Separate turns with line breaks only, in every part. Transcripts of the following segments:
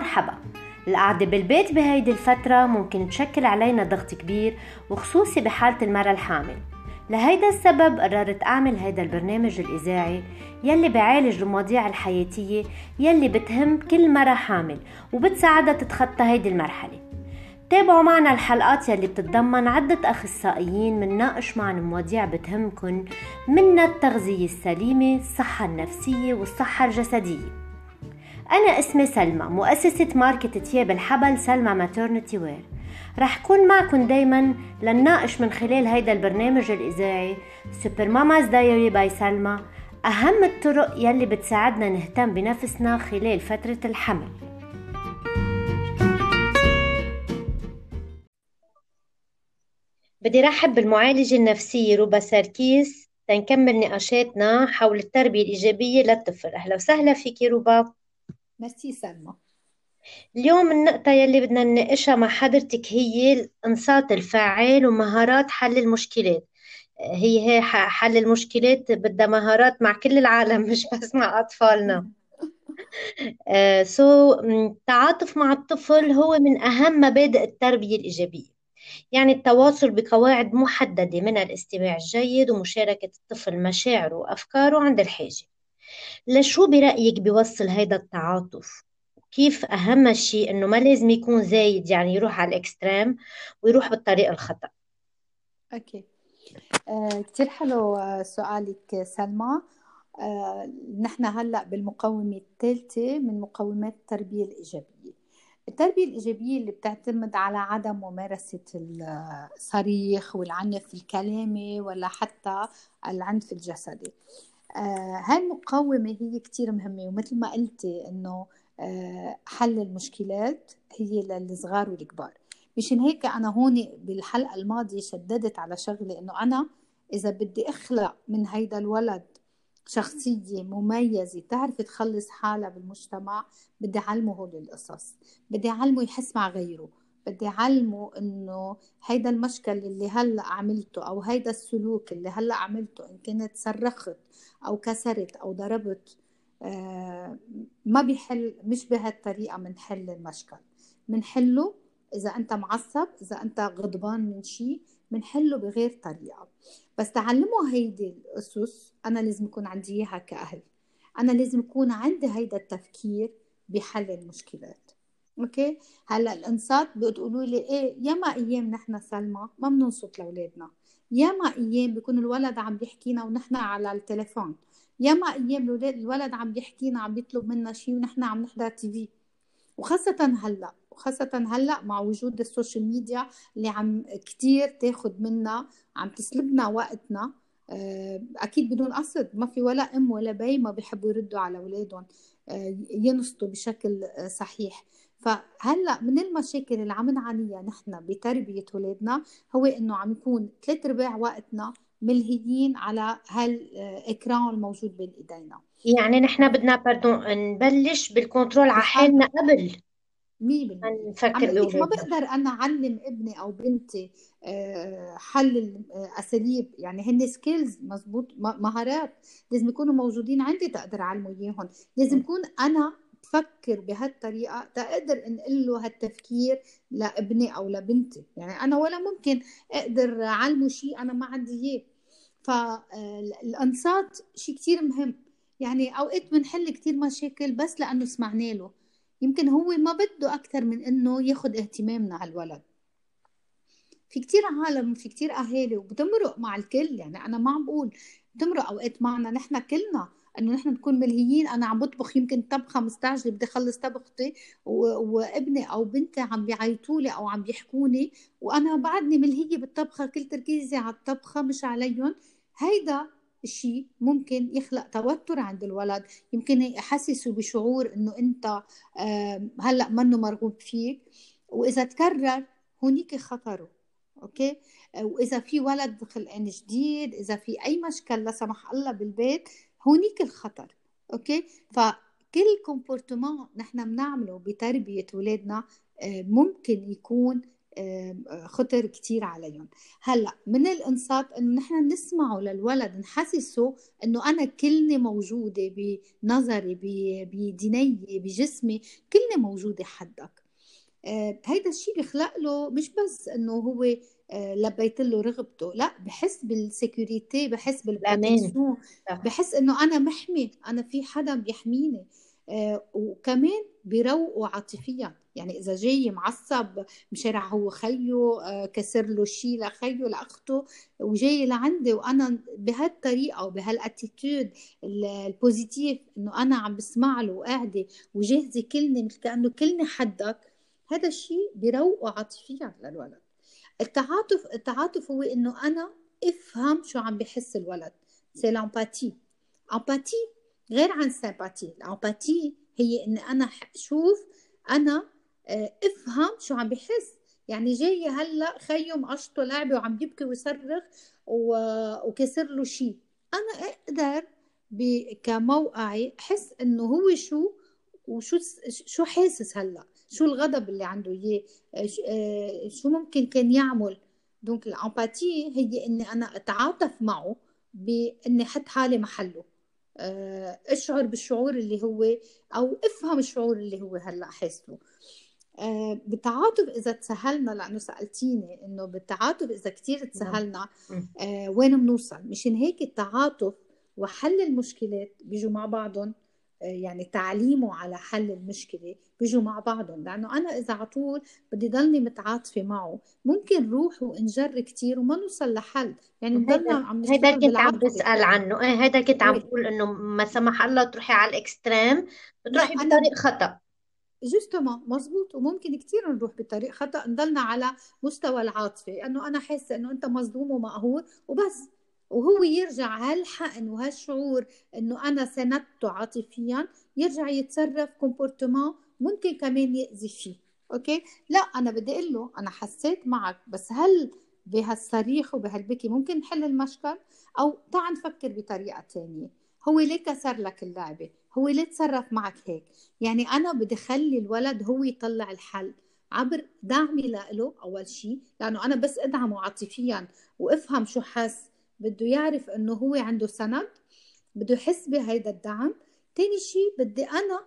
مرحبا. القعدة بالبيت بهيدي الفترة ممكن تشكل علينا ضغط كبير وخصوصي بحالة المرأة الحامل. لهيدا السبب قررت أعمل هيدا البرنامج الإذاعي يلي بعالج المواضيع الحياتية يلي بتهم كل مرة حامل وبتساعدها تتخطى هيدي المرحلة. تابعوا معنا الحلقات يلي بتتضمن عدة أخصائيين منناقش معنا مواضيع بتهمكن منها التغذية السليمة الصحة النفسية والصحة الجسدية. أنا اسمي سلمى مؤسسة ماركة تياب الحبل Salma Maternity Wear رح كون معكم دايما لنناقش من خلال هيدا البرنامج الإذاعي Super Mamas Diary by Salma أهم الطرق يلي بتساعدنا نهتم بنفسنا خلال فترة الحمل. بدي رحب بالمعالجة النفسية روبا ساركيس تنكمل نقاشاتنا حول التربية الإيجابية للطفل. أهلا وسهلا فيك روبا.
ميرسي سلمى.
اليوم النقطة يلي بدنا نناقشها مع حضرتك هي الإنصات الفعال ومهارات حل المشكلات. هي هي حل المشكلات بدها مهارات مع كل العالم مش بس مع أطفالنا. سو so, التعاطف مع الطفل هو من أهم مبادئ التربية الإيجابية. يعني التواصل بقواعد محددة من الاستماع الجيد ومشاركة الطفل مشاعره وأفكاره عند الحاجة. لشو برأيك بيوصل هيدا التعاطف؟ كيف أهم شيء إنه ما لازم يكون زايد يعني يروح على ال extreme ويروح بالطريقة الخطأ؟
Okay. آه كتير حلو آه، سؤالك سلمى. آه نحن هلأ بالمقومة الثالثة من مقومات التربية الإيجابية. التربية الإيجابية اللي بتعتمد على عدم ممارسة الصريخ والعنف الكلامي ولا حتى العنف الجسدي. آه هاي المقاومة هي كتير مهمة؟ ومثل ما قلتي إنه آه حل المشكلات هي للصغار والكبار. مشان هيك أنا هون بالحلقة الماضية شددت على شغلة إنه أنا إذا بدي أخلق من هيدا الولد شخصية مميزة تعرف تخلص حالها بالمجتمع بدي أعلمه هول القصص. بدي أعلمه يحس مع غيره. بدي أعلمه إنه هيدا المشكل اللي هلأ عملته أو هيدا السلوك اللي هلأ عملته إن كنت صرخت أو كسرت أو ضربت آه ما بيحل مش بهالطريقة بنحل المشكل. بنحله إذا أنت معصب إذا أنت غضبان من شيء بنحله بغير طريقة. بس تعلموا هيدي الأسس أنا لازم يكون عندي إياها كأهل. أنا لازم يكون عندي هيدا التفكير بحل المشكلات. Okay؟ هلأ الإنصات بتقولوا لي إيه ياما أيام نحن سلمى ما بننصت لأولادنا. ياما أيام بيكون الولد عم بيحكينا ونحن على التليفون. ياما أيام الولد عم بيحكينا عم بيطلب منا شيء ونحن عم نحضر TV. وخاصة هلأ وخاصة هلأ مع وجود ال social media اللي عم كتير تاخد منا عم تسلبنا وقتنا آه، أكيد بدون قصد. ما في ولا أم ولا بي ما بيحبوا يردوا على أولادهم آه، ينصتوا بشكل آه، صحيح. فهلأ من المشاكل اللي عم نعانيها نحن بتربية اولادنا هو إنه عم يكون ثلاث ارباع وقتنا ملهيين على هال écran الموجود بين إيدينا.
يعني نحن بدنا pardon نبلش بال control على حالنا قبل.
مين نفكر ما بقدر أنا أعلم ابني أو بنتي آه، هالاساليب يعني هن skills مزبوط مهارات لازم يكونوا موجودين عندي تقدر أعلمه إياهم. لازم يكون أنا بفكر بهالطريقة تقدر أنقل له هالتفكير لابني أو لبنتي. يعني أنا ولا ممكن أقدر أعلمه شيء أنا ما عندي إياه. فالانصات شيء كثير مهم. يعني أوقات بنحل كثير مشاكل بس لأنه سمعنا له. يمكن هو ما بده أكثر من إنه ياخذ اهتمامنا على الولد. في كتير عالم في كتير أهالي وبتمرق مع الكل. يعني أنا ما عم بقول بتمرق أوقات معنا. نحن كلنا انه نحن نكون ملهيين. أنا عم بطبخ يمكن طبخة مستعجلة بدي أخلص طبختي. وابني أو بنتي عم بيعيطوا لي أو عم بيحكوني وأنا بعدني ملهية بالطبخة. كل تركيزي على الطبخة مش عليهم. هيدا الشيء ممكن يخلق توتر عند الولد. يمكن يحسسه بشعور إنه أنت هلأ منه مرغوب فيك. وإذا تكرر هونيك خطره. Okay؟ وإذا في ولد خلقان جديد إذا في أي مشكل لا سمح الله بالبيت هونيك الخطر Okay؟ فكل comportement نحن بنعمله بتربية اولادنا آه، ممكن يكون خطر كتير عليهم. هلأ من الانصات إنه نحن نسمعه للولد نحسسه إنه أنا كلني موجودة بنظري بديني بجسمي كلني موجودة حدك. هيدا الشيء بيخلق له مش بس إنه هو لبيت له رغبته. لا بحس بال security بحس بال protection بحس إنه أنا محمي أنا في حدا بيحميني. وكمان بيروقوا عاطفيا. يعني إذا جاي معصب مشارع هو خيه آه، كسر له شيء لخيه لأخته وجاي لعندي وأنا بهالطريقة وبهال attitude ال positive إنه أنا عم بسمع له وقاعدة وجاهزة كلني مثل كأنه كلني حدك هذا الشيء بيروقه عاطفيا للولد. التعاطف التعاطف هو إنه أنا أفهم شو عم بحس الولد. c'est l'empathie empathie غير عن sympathie ال empathie هي إن أنا أشوف أنا آه، أفهم شو عم بحس. يعني جاي هلأ خيو مقشطه لعبة وعم يبكي ويصرخ وكسر له شيء أنا أقدر كموقعي أحس إنه هو شو وشو شو حاسس هلأ. شو الغضب اللي عنده؟ اياه آه، آه، شو ممكن كان يعمل؟ donc ال empathie هي إني أنا أتعاطف معه بإني أحط حالي محله. أشعر بالشعور اللي هو أو أفهم الشعور اللي هو هلأ حاسه. آه، بالتعاطف إذا تسهلنا لأنه سألتيني إنه بالتعاطف إذا كثير نعم. تسهلنا آه، وين بنوصل مشان هيك التعاطف وحل المشكلات بيجوا مع بعضهم. آه، يعني تعليمه على حل المشكلة بيجوا مع بعضهم. لأنه أنا إذا على طول بدي ضلني متعاطفة معه ممكن روح وانجر كثير وما نوصل لحل. يعني
نضلنا عم نشتغل هيدا كنت عم بسأل عنه. إيه هيدا كنت عم بقول إنه ما سمح الله تروحي على ال extreme بتروحي بطريق خطأ.
justement مزبوط. وممكن كثير نروح بطريق خطأ. نضلنا على مستوى العاطفة. إنه أنا حاسة إنه أنت مظلوم ومقهور وبس. وهو يرجع هالحقن وهالشعور إنه أنا سندته عاطفيا يرجع يتصرف comportement ممكن كمان يأذي فيه okay؟ لا أنا بدي أقول له أنا حسيت معك بس هل بهالصريخ وبهالبكي ممكن نحل المشكل؟ أو تعال نفكر بطريقة ثانية هو ليه كسر لك اللعبة؟ هو ليه تصرف معك هيك؟ يعني أنا بدي اخلي الولد هو يطلع الحل عبر دعمي له أول شيء لأنه أنا بس أدعمه عاطفيا وأفهم شو حس بده يعرف إنه هو عنده سند بده يحس بهيدا الدعم. تاني شيء بدي أنا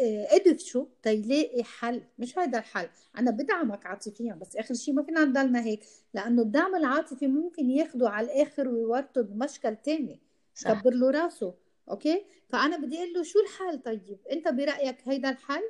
آه، ادفشه تيلاقي حل. مش هيدا الحل. أنا بدعمك عاطفيا بس آخر شيء ما فينا نضلنا هيك. لأنه الدعم العاطفي ممكن ياخده على الآخر ويورطه بمشكل تاني. كبر له راسه. أوكي؟ فأنا بدي أقول له شو الحل طيب؟ أنت برأيك هيدا الحل؟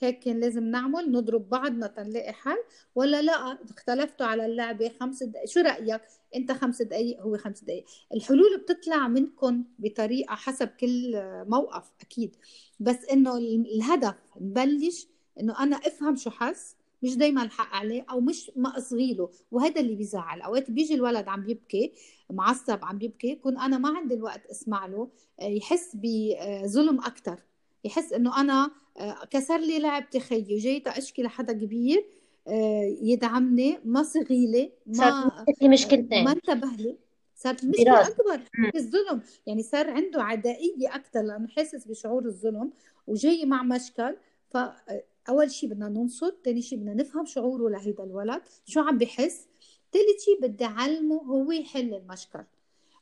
هيك كان لازم نعمل نضرب بعضنا تنلاقي حل. ولا لا اختلفتوا على اللعبة خمس دقائق شو رأيك؟ انت خمس دقائق هو خمس دقائق الحلول بتطلع منكم بطريقة حسب كل موقف أكيد. بس إنه الهدف نبلش إنه أنا أفهم شو حس مش دايما الحق عليه أو مش ما اصغي له وهذا اللي بيزعل. أوقات بيجي الولد عم يبكي معصب عم يبكي كون أنا ما عندي الوقت أسمع له يحس بظلم أكثر يحس إنه أنا آه، كسر لي لعبتي خيي وجاي أشكي لحدا كبير آه، يدعمني ما صغيلة
ما في مشكلتين.
ما انتبه لي. صارت مشكلة أكبر الظلم. يعني صار عنده عدائية أكثر لأنه حاسس بشعور الظلم وجاي مع مشكل. فأول شيء بدنا ننصت ثاني شيء بدنا نفهم شعوره لهيدا الولد شو عم بحس. ثالث شيء بدي أعلمه هو يحل المشكل.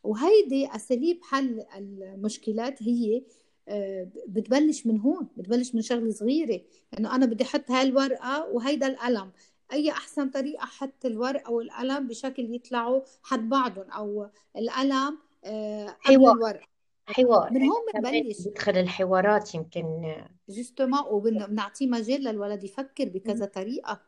وهيدي أساليب حل المشكلات هي آه، بتبلش من هون بتبلش من شغلة صغيرة. إنه أنا بدي أحط هاي الورقه وهيدا القلم. أي أحسن طريقة أحط الورقة والقلم بشكل يطلعوا حد بعضهم أو القلم آه، قبل الورقة.
حوار.
من هون بنبلش
بدخل الحوارات يمكن.
جوستومون وبنعطيه مجال للولد يفكر بكذا طريقة.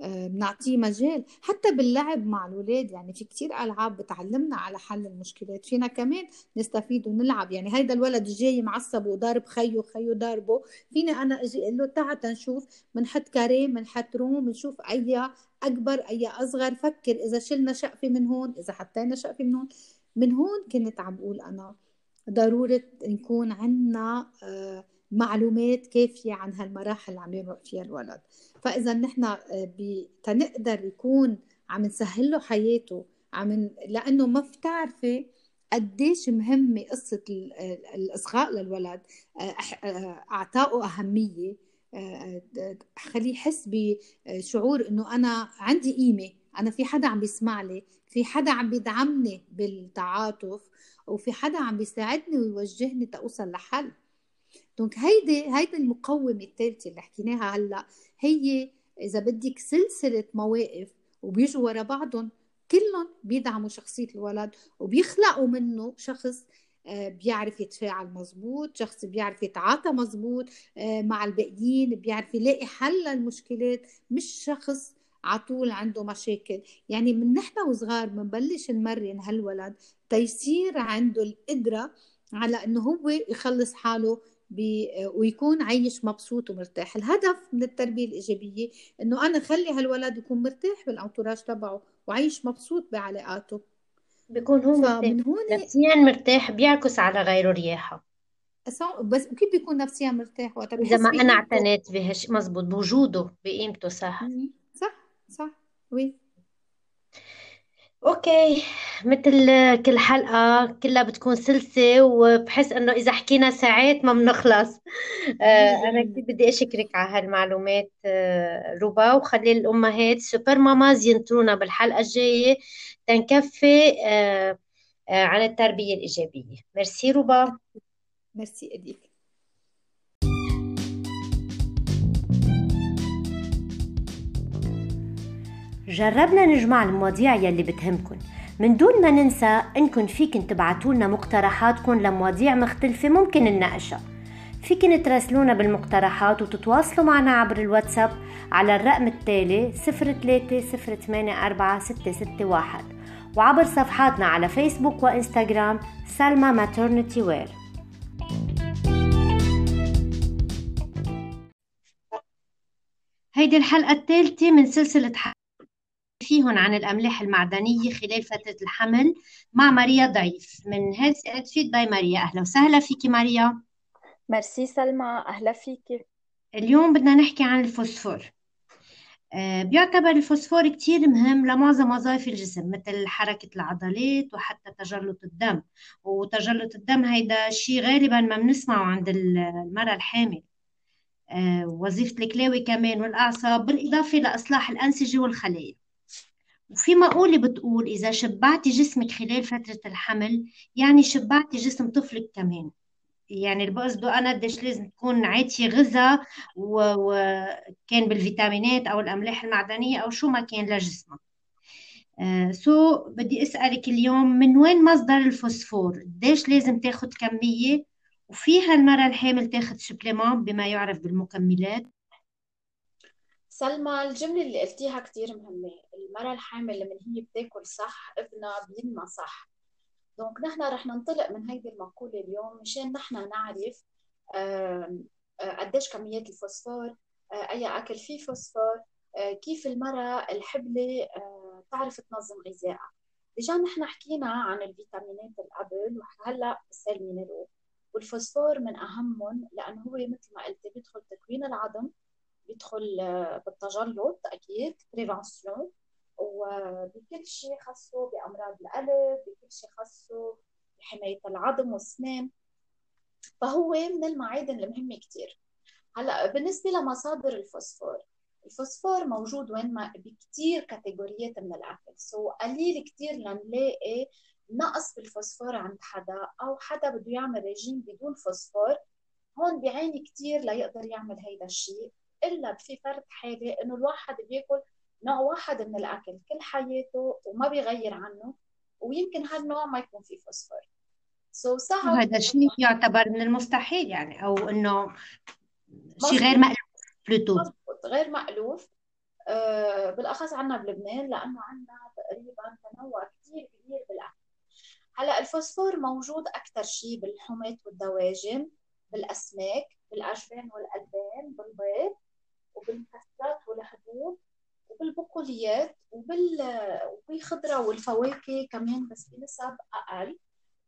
بنعطيه مجال. حتى باللعب مع الأولاد يعني في كتير ألعاب بتعلمنا على حل المشكلات. فينا كمان نستفيد ونلعب. يعني هيدا الولد جاي معصب وضارب خيو خيو ضاربه. فيني أنا أجي أقول له تعال تنشوف بنحط كاريه بنحط روم بنشوف أي أكبر أي أصغر. فكر إذا شلنا شقفة من هون إذا حطينا شقفة من هون. من هون كنت عم بقول أنا ضرورة نكون عنا آه، معلومات كافية عن هالمراحل اللي عم يمرق فيها الولد. فإذا نحن آه، تنقدر يكون عم نسهل له حياته عم لأنه ما بتعرفي قديش مهمة قصة الإصغاء للولد. آه، آه، أعطائه أهمية. خليه يحس بشعور إنه أنا عندي قيمة أنا في حدا عم بيسمع لي في حدا عم بيدعمني بالتعاطف وفي حدا عم بيساعدني ويوجهني تأوصل لحل. دونك هيدي هيدي المقومة الثالثة اللي حكيناها هلا هي إذا بدك سلسلة مواقف وبيجوا ورا بعضهم كلهم بيدعموا شخصية الولد وبيخلقوا منه شخص آه، بيعرف يتفاعل مزبوط شخص بيعرف يتعاطى مزبوط آه، مع الباقيين بيعرف يلاقي حل للمشكلات مش شخص على طول عنده مشاكل. يعني من نحن وصغار بنبلش نمرن هالولد تيصير عنده القدرة على إنه هو يخلص حاله ويكون عايش مبسوط ومرتاح. الهدف من التربية الإيجابية إنه أنا خلي هالولد يكون مرتاح بال entourage تبعه وعايش مبسوط بعلاقاته.
بيكون هو مرتاح. هون نفسيا مرتاح بيعكس على غيره رياحة.
بس كيف بيكون نفسيا مرتاح
وقت إذا ما أنا اعتنيت بهالشيء مزبوط بوجوده بقيمته صح.
صح صح oui.
Okay مثل كل حلقة كلها بتكون سلسة وبحس إنه إذا حكينا ساعات ما بنخلص. آه أنا كثير بدي أشكرك على هالمعلومات آه ربا. وخلي الامهات super mamas ينطرونا بالحلقة الجاية تنكفي آه عن التربية الإيجابية. ميرسي ربا.
ميرسي أديك.
جربنا نجمع المواضيع يلي بتهمكن. من دون ما ننسى انكم فيكن تبعتوا لنا مقترحاتكم لمواضيع مختلفة ممكن نناقشها. فيكن تراسلونا بالمقترحات وتتواصلوا معنا عبر الواتساب على الرقم التالي 03 وعبر صفحاتنا على فيسبوك وإنستغرام سلمى Maternity Wear هيدي الحلقة الثالثة من سلسلة فيهن عن الأملاح المعدنية خلال فترة الحمل مع ماريا ضعيف من Health and Feed by Maria أهلا وسهلا فيكي ماريا.
ميرسي سلمى أهلا فيكي.
اليوم بدنا نحكي عن الفوسفور. آه، بيعتبر الفوسفور كتير مهم لمعظم وظائف الجسم مثل حركة العضلات وحتى تجلط الدم. وتجلط الدم هيدا شيء غالبا ما بنسمعه عند المرأة الحامل. آه، وظيفة الكلاوي كمان والأعصاب بالإضافة لإصلاح الأنسجة والخلايا. وفي مقولة بتقول إذا شبعتي جسمك خلال فترة الحمل يعني شبعتي جسم طفلك كمان. يعني اللي بقصده أنا قديش لازم تكون عاطية غذاء وكان بالفيتامينات أو الأملاح المعدنية أو شو ما كان لجسمك. آه so, بدي أسألك اليوم من وين مصدر الفوسفور؟ قديش لازم تاخد كمية؟ وفيها المرأة الحامل تاخد supplément بما يعرف بالمكملات؟
سلمى الجملة اللي قلتيها كتير مهمة المرأة الحامل من هي بتاكل صح ابنها بينمى صح. donc نحن رح ننطلق من هيدي المقولة اليوم مشان نحن نعرف قديش كميات الفوسفور أي أكل فيه فوسفور كيف المرأة الحبلة تعرف تنظم غذائها. déjà نحن حكينا عن الفيتامينات قبل وهلأ ال sels minéraux والفوسفور من أهمهم لأنه هو مثل ما قلتي بيدخل تكوين العظم بيدخل آه، بالتجلط أكيد prévention وبكل شيء خاصه بأمراض القلب بكل شيء خاصه بحماية العظم والسنان. فهو من المعادن المهمة كثير هلأ بالنسبة لمصادر الفوسفور الفوسفور موجود وين ما بكثير كاتيجوريات من الأكل. so قليل كثير لنلاقي نقص بالفوسفور عند حدا أو حدا بده يعمل ريجيم بدون فوسفور. هون بيعاني كثير ليقدر يعمل هيدا الشيء. إلا في فرد حاله إنه الواحد بياكل نوع واحد من الأكل كل حياته وما بيغير عنه ويمكن هالنوع ما يكون فيه فوسفور.
so صعب هذا الشيء يعتبر من المستحيل يعني أو إنه شيء غير مألوف plutôt
غير مألوف. آه بالأخص عندنا بلبنان لأنه عندنا تقريبا تنوع كثير كبير بالأكل. هلأ الفوسفور موجود أكثر شيء باللحومات والدواجن بالأسماك بالاجبان والألبان بالبيض. وبالمكسرات والحبوب وبالبقوليات وبال وبالخضرة والفواكه كمان بس بنسب أقل.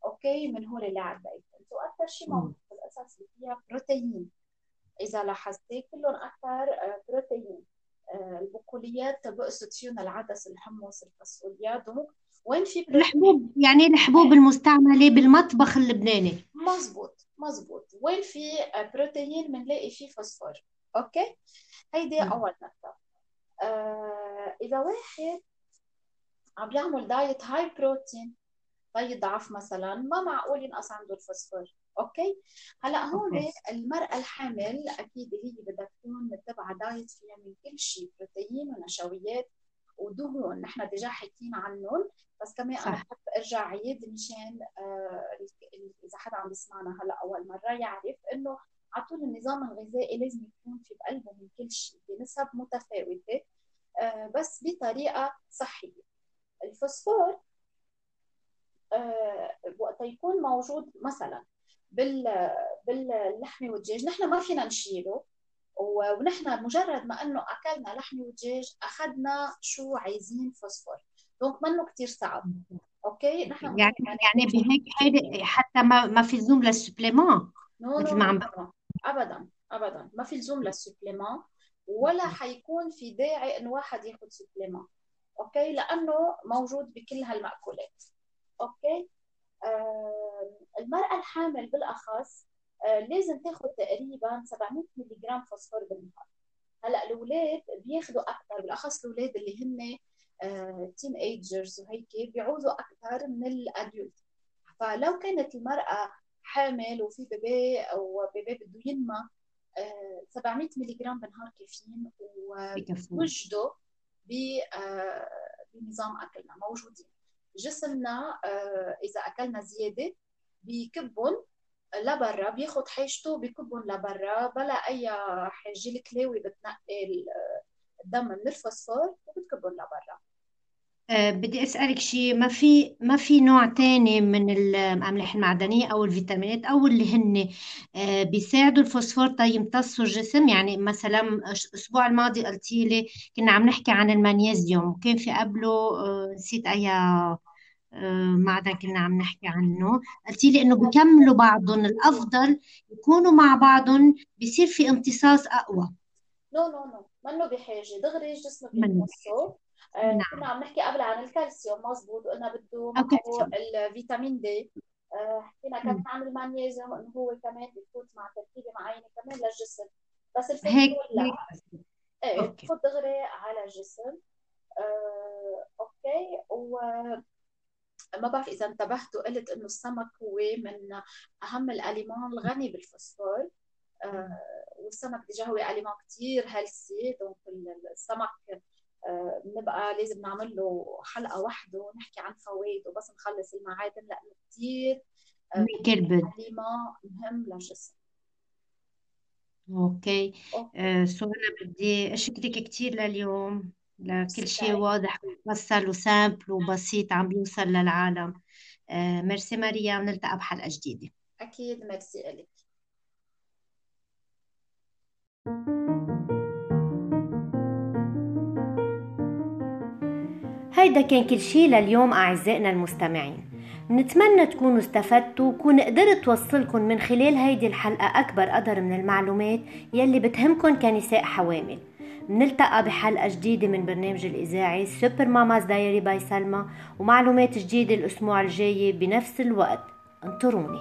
أوكي؟ من هول اللي على البيت وأكثر شيء موجود القصص اللي فيها بروتين إذا لاحظتي كلهم أكثر آه، بروتين آه، البقوليات بقصد فيهم العدس الحمص الفاصوليا donc
وين في؟ الحبوب يعني الحبوب المستعملة بالمطبخ اللبناني.
مزبوط مزبوط. وين في بروتين بنلاقي فيه فوسفور. أوكي؟ هيدي أول نقطة. آه إذا واحد عم بيعمل diet high protein diet ضعف مثلا ما معقول ينقص عنده الفوسفور. أوكي؟ هلأ هون المرأة الحامل أكيد هي بدها تكون متبعة diet فيها من كل شيء بروتين ونشويات ودهون. نحن déjà حكينا عنهم بس كمان. أنا بحب أرجع عيد مشان آه إذا حدا عم يسمعنا هلأ أول مرة يعرف إنه على طول النظام الغذائي لازم يكون في بقلبه من كل شيء بنسب متفاوتة آه بس بطريقة صحية. الفوسفور آه وقت يكون موجود مثلا بال باللحمة والدجاج نحن ما فينا نشيله ونحن مجرد ما إنه أكلنا لحمة ودجاج أخذنا شو عايزين فوسفور. donc منه كثير صعب. أوكي؟
نحن يعني يعني بهيك حتى ما ما في لزوم لل supplément. مثل
ما عم ابدا ابدا. ما في لزوم لل supplément ولا حيكون في داعي انه واحد ياخذ supplément أوكي؟ لأنه موجود بكل هالمأكولات. أوكي؟ آه المرأة الحامل بالأخص آه لازم تاخذ تقريبا 700 ملي جرام فوسفور بالنهار. هلأ الأولاد بياخذوا أكثر بالأخص الأولاد اللي هن teenagers وهيك بيعوزوا أكثر من ال adult. فلو كانت المرأة حامل وفي baby أو baby بده ينمى 700 ملي جرام بالنهار كافيين ووجدوا آه، بنظام أكلنا موجودين. جسمنا آه، إذا أكلنا زيادة بيكبهم لبرا بياخذ حاجته بكبهم لبرا بلا أي حاجة الكلاوي بتنقل الدم من الفوسفور وبتكبهم لبرا
أه بدي أسألك شيء. ما في ما في نوع تاني من الأملاح المعدنية أو الفيتامينات أو اللي هن أه بيساعدوا الفوسفور؟ تيمتصوا الجسم؟ يعني مثلا الأسبوع الماضي قلتي لي كنا عم نحكي عن المغنيسيوم. وكان في قبله؟ أه نسيت أي معدن كنا عم نحكي عنه. قلتي لي إنه بكملوا بعضهم. الأفضل يكونوا مع بعضهم بيصير في امتصاص أقوى.
no no no منه بحاجة. دغري جسمك بيمتصه. آه، نعم. كنا عم نحكي قبل عن الكالسيوم مزبوط قلنا بده معه الفيتامين D. آه، حكينا كمان عن المغنيسيوم إنه هو كمان بفوت مع تركيبة معينة كمان للجسم. بس الفوسفور لا. إيه بفوت دغري على الجسم. آه، أوكي. و ما بعرف إذا انتبهتوا قلت إنه السمك هو من أهم ال aliments الغني بالفوسفور. آه والسمك déjà هو aliment كثير healthy donc السمك بنبقى لازم نعمل له حلقة وحده ونحكي عن فوائده وبس نخلص المعادن لأنه كثير
كربد
مهم للجسم.
أوكي, أوكي. آه بدي أشكرك كثير لليوم لكل شيء واضح ومفصل وسامبل وبسيط عم بيوصل للعالم. آه ميرسي ماريا ونلتقى بحلقة جديدة.
أكيد ميرسي لك
هيدا كان كل شي لليوم أعزائنا المستمعين. نتمنى تكونوا استفدتوا وكون قدرت توصلكم من خلال هيدي الحلقة أكبر قدر من المعلومات يلي بتهمكن كنساء حوامل. نلتقى بحلقة جديدة من برنامج الإذاعي Super Mamas Diary باي سلمى ومعلومات جديدة الأسبوع الجاي بنفس الوقت. انطروني.